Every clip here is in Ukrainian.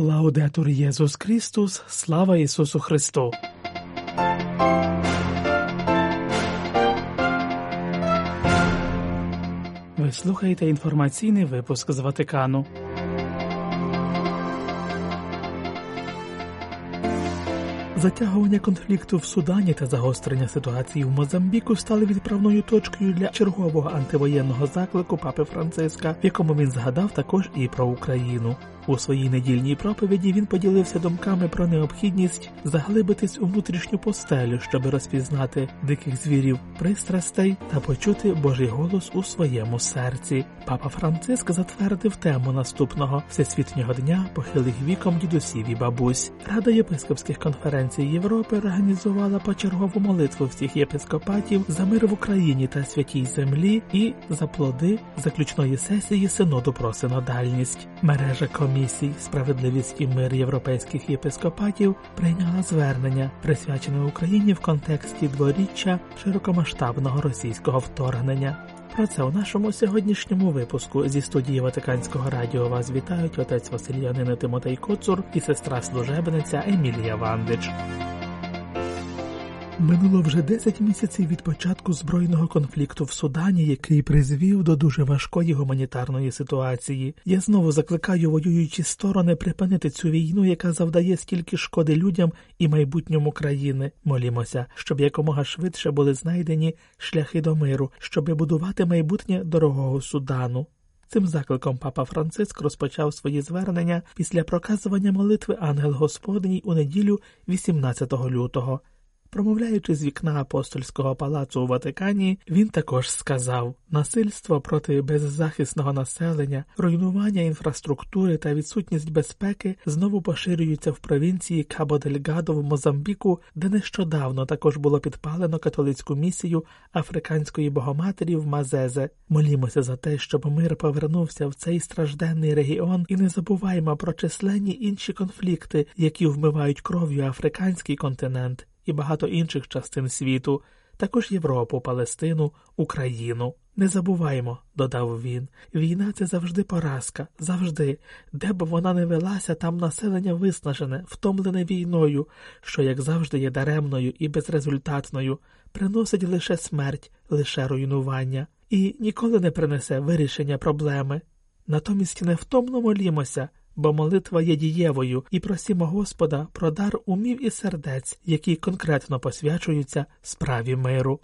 Лаудетур Єсус Христос, слава Ісусу Христу! Ви слухаєте інформаційний випуск з Ватикану. Затягування конфлікту в Судані та загострення ситуації в Мозамбіку стали відправною точкою для чергового антивоєнного заклику папи Франциска, в якому він згадав також і про Україну. У своїй недільній проповіді він поділився думками про необхідність заглибитись у внутрішню постелю, щоб розпізнати диких звірів, пристрастей та почути Божий голос у своєму серці. Папа Франциск затвердив тему наступного всесвітнього дня похилих віком дідусів і бабусь. Рада єпископських конференцій Європи організувала почергову молитву всіх єпископатів за мир в Україні та святій землі і за плоди заключної сесії синоду про синодальність. Мережа комі комісій справедливість і мир європейських єпископатів прийняла звернення, присвячене Україні в контексті дворіччя широкомасштабного російського вторгнення. Про це у нашому сьогоднішньому випуску зі студії Ватиканського радіо вас вітають отець Василь Янина Тимотей Коцур і сестра служебниця Емілія Вандич. Минуло вже 10 місяців від початку збройного конфлікту в Судані, який призвів до дуже важкої гуманітарної ситуації. Я знову закликаю воюючі сторони припинити цю війну, яка завдає стільки шкоди людям і майбутньому країни. Молімося, щоб якомога швидше були знайдені шляхи до миру, щоб будувати майбутнє дорогого Судану. Цим закликом папа Франциск розпочав свої звернення після проказування молитви Ангел Господній у неділю 18 лютого. Промовляючи з вікна апостольського палацу у Ватикані, він також сказав насильство проти беззахисного населення, руйнування інфраструктури та відсутність безпеки знову поширюються в провінції Кабо-Дельгадо в Мозамбіку, де нещодавно також було підпалено католицьку місію Африканської богоматері в Мазезе. Молімося за те, щоб мир повернувся в цей стражденний регіон, і не забуваймо про численні інші конфлікти, які вмивають кров'ю африканський континент і багато інших частин світу, також Європу, Палестину, Україну. Не забуваймо, додав він. Війна це завжди поразка, завжди, де б вона не велася, там населення виснажене, втомлене війною, що, як завжди, є даремною і безрезультатною, приносить лише смерть, лише руйнування, і ніколи не принесе вирішення проблеми. Натомість невтомно молімося, бо молитва є дієвою, і просімо Господа про дар умів і сердець, які конкретно посвячуються справі миру.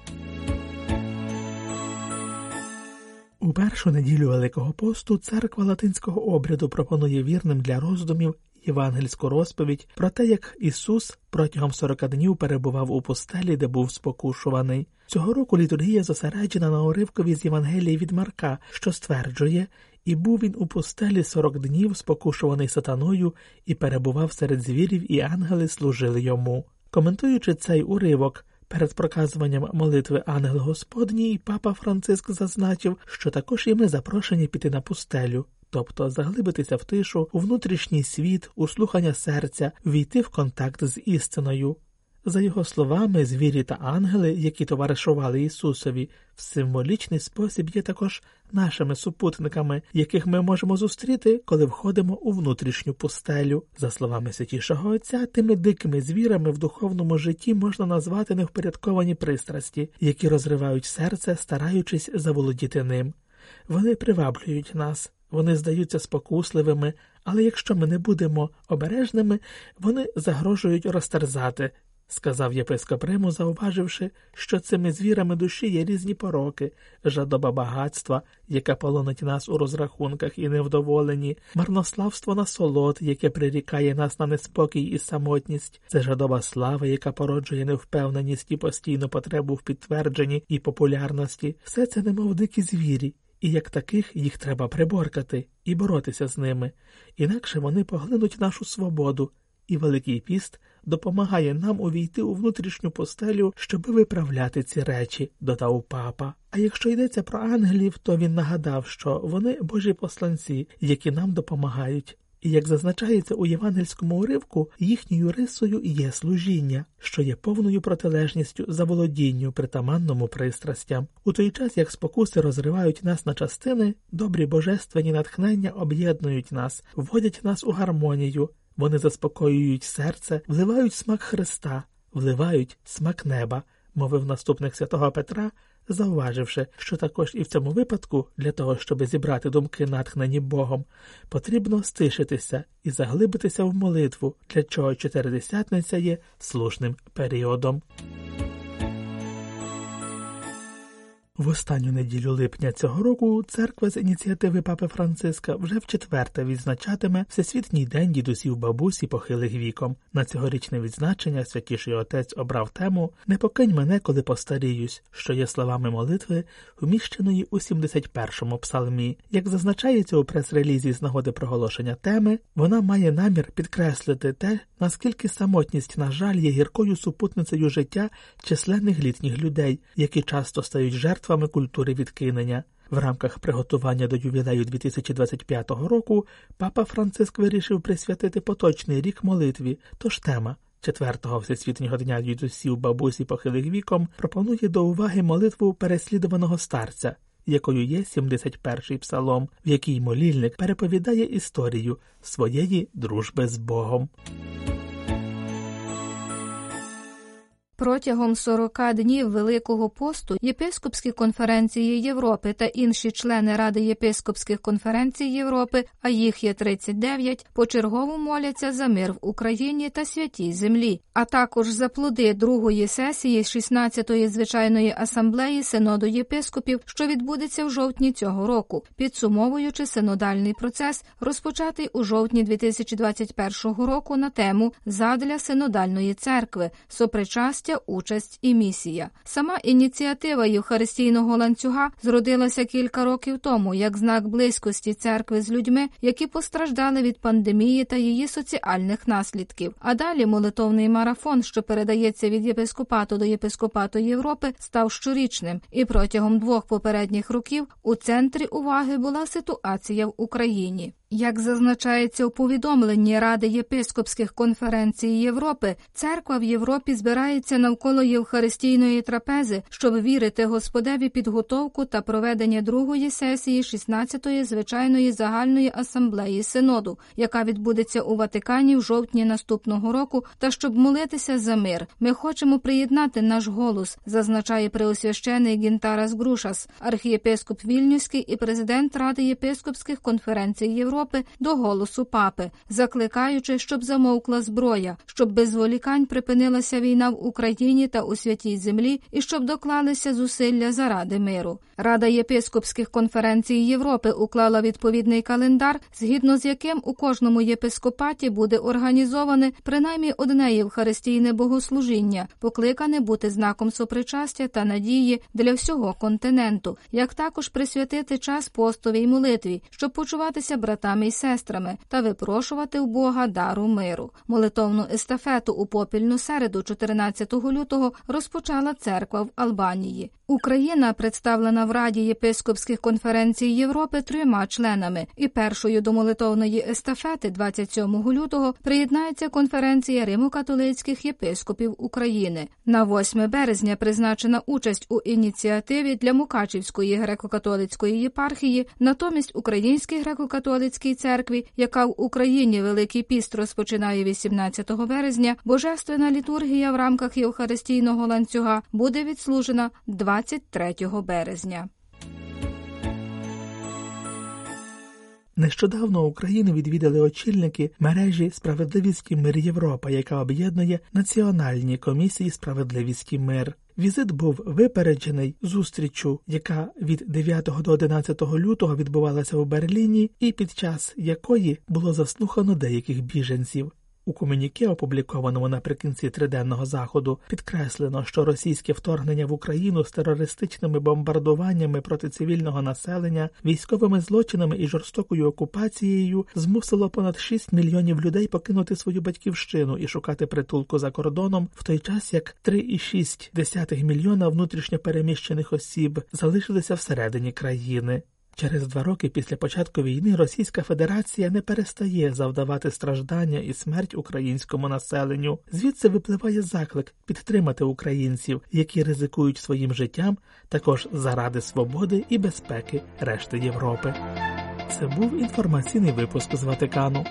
У першу неділю Великого посту церква латинського обряду пропонує вірним для роздумів євангельську розповідь про те, як Ісус протягом 40 днів перебував у пустелі, де був спокушуваний. Цього року літургія зосереджена на уривкові з Євангелії від Марка, що стверджує, і був він у пустелі сорок днів, спокушуваний сатаною, і перебував серед звірів, і ангели служили йому. Коментуючи цей уривок, перед проказуванням молитви Ангел Господній, папа Франциск зазначив, що також і ми запрошені піти на пустелю, тобто заглибитися в тишу, у внутрішній світ, у слухання серця, війти в контакт з істиною. За його словами, звірі та ангели, які товаришували Ісусові, в символічний спосіб є також нашими супутниками, яких ми можемо зустріти, коли входимо у внутрішню пустелю. За словами святішого Отця, тими дикими звірами в духовному житті можна назвати невпорядковані пристрасті, які розривають серце, стараючись заволодіти ним. Вони приваблюють нас. Вони здаються спокусливими, але якщо ми не будемо обережними, вони загрожують розтерзати, сказав єпископ Риму, зауваживши, що цими звірами душі є різні пороки, жадоба багатства, яка полонить нас у розрахунках і невдоволені, марнославство на солод, яке прирікає нас на неспокій і самотність, це жадоба слави, яка породжує невпевненість і постійну потребу в підтвердженні і популярності, все це немов дикі звірі. І як таких їх треба приборкати і боротися з ними, інакше вони поглинуть нашу свободу, і Великий піст допомагає нам увійти у внутрішню постелю, щоби виправляти ці речі, додав папа. А якщо йдеться про ангелів, то він нагадав, що вони божі посланці, які нам допомагають. І як зазначається у євангельському уривку, їхньою рисою є служіння, що є повною протилежністю заволодінню притаманному пристрастям. У той час, як спокуси розривають нас на частини, добрі божественні натхнення об'єднують нас, вводять нас у гармонію, Вони заспокоюють серце, вливають смак Христа, вливають смак неба, мовив наступник святого Петра, зауваживши, що також і в цьому випадку, для того, щоб зібрати думки, натхнені Богом, потрібно стишитися і заглибитися в молитву, для чого чотиридесятниця є слушним періодом. В останню неділю липня цього року церква з ініціативи папи Франциска вже в четверте відзначатиме Всесвітній день дідусів бабусі похилих віком. На цьогорічне відзначення святіший отець обрав тему Не покинь мене, коли постаріюсь, що є словами молитви, вміщеної у 71-му псалмі. Як зазначається у прес-релізі з нагоди проголошення теми, вона має намір підкреслити те, наскільки самотність, на жаль, є гіркою супутницею життя численних літніх людей, які часто стають жертвами культури відкинення. В рамках приготування до ювілею 2025 року папа Франциск вирішив присвятити поточний рік молитві, тож тема. Четвертого всесвітнього дня дідусів бабусі похилих віком пропонує до уваги молитву переслідуваного старця, якою є 71-й псалом, в якій молільник переповідає історію своєї дружби з Богом. Протягом 40 днів Великого посту єпископські конференції Європи та інші члени Ради єпископських конференцій Європи, а їх є 39, почергово моляться за мир в Україні та святій землі, а також за плоди другої сесії 16-ї звичайної асамблеї Синоду єпископів, що відбудеться в жовтні цього року, підсумовуючи синодальний процес, розпочатий у жовтні 2021 року на тему задля синодальної церкви сопричастя участь і місія. Сама ініціатива Євхаристійного ланцюга зродилася кілька років тому як знак близькості церкви з людьми, які постраждали від пандемії та її соціальних наслідків. А далі молитовний марафон, що передається від єпископату до єпископату Європи, став щорічним, і протягом двох попередніх років у центрі уваги була ситуація в Україні. Як зазначається у повідомленні Ради єпископських конференцій Європи, церква в Європі збирається навколо Євхаристійної трапези, щоб вірити Господеві підготовку та проведення другої сесії 16-ї звичайної загальної асамблеї синоду, яка відбудеться у Ватикані в жовтні наступного року, та щоб молитися за мир. Ми хочемо приєднати наш голос, зазначає преосвящений Гінтарас Грушас, архієпископ Вільнюський і президент Ради єпископських конференцій Європи. Європи до голосу папи, закликаючи, щоб замовкла зброя, щоб без зволікань припинилася війна в Україні та у святій землі, і щоб доклалися зусилля заради миру. Рада єпископських конференцій Європи уклала відповідний календар, згідно з яким у кожному єпископаті буде організоване принаймні одне євхаристійне богослужіння, покликане бути знаком сопричастя та надії для всього континенту, як також присвятити час постовій молитві, щоб почуватися братами й сестрами та випрошувати у Бога дару миру. Молитовну естафету у попільну середу, 14 лютого, розпочала церква в Албанії. Україна представлена в Раді єпископських конференцій Європи трьома членами, і першою до молитовної естафети, 27 лютого, приєднається конференція Римо-католицьких єпископів України. На 8 березня призначена участь у ініціативі для Мукачівської греко-католицької єпархії, натомість Українській греко-католицькій церкві, яка в Україні Великий піст розпочинає 18 березня, божественна літургія в рамках Євхаристійного ланцюга буде відслужена 23 березня. Нещодавно Україну відвідали очільники мережі Справедливість і мир Європа, яка об'єднує національні комісії Справедливість і мир. Візит був випереджений зустрічю, яка від 9 до 11 лютого відбувалася у Берліні, і під час якої було заслухано деяких біженців. У комюніке, опублікованому наприкінці триденного заходу, підкреслено, що російське вторгнення в Україну з терористичними бомбардуваннями проти цивільного населення, військовими злочинами і жорстокою окупацією змусило понад 6 мільйонів людей покинути свою батьківщину і шукати притулку за кордоном, в той час як 3,6 мільйона внутрішньо переміщених осіб залишилися всередині країни. Через два роки після початку війни Російська Федерація не перестає завдавати страждання і смерть українському населенню. Звідси випливає заклик підтримати українців, які ризикують своїм життям, також заради свободи і безпеки решти Європи. Це був інформаційний випуск з Ватикану.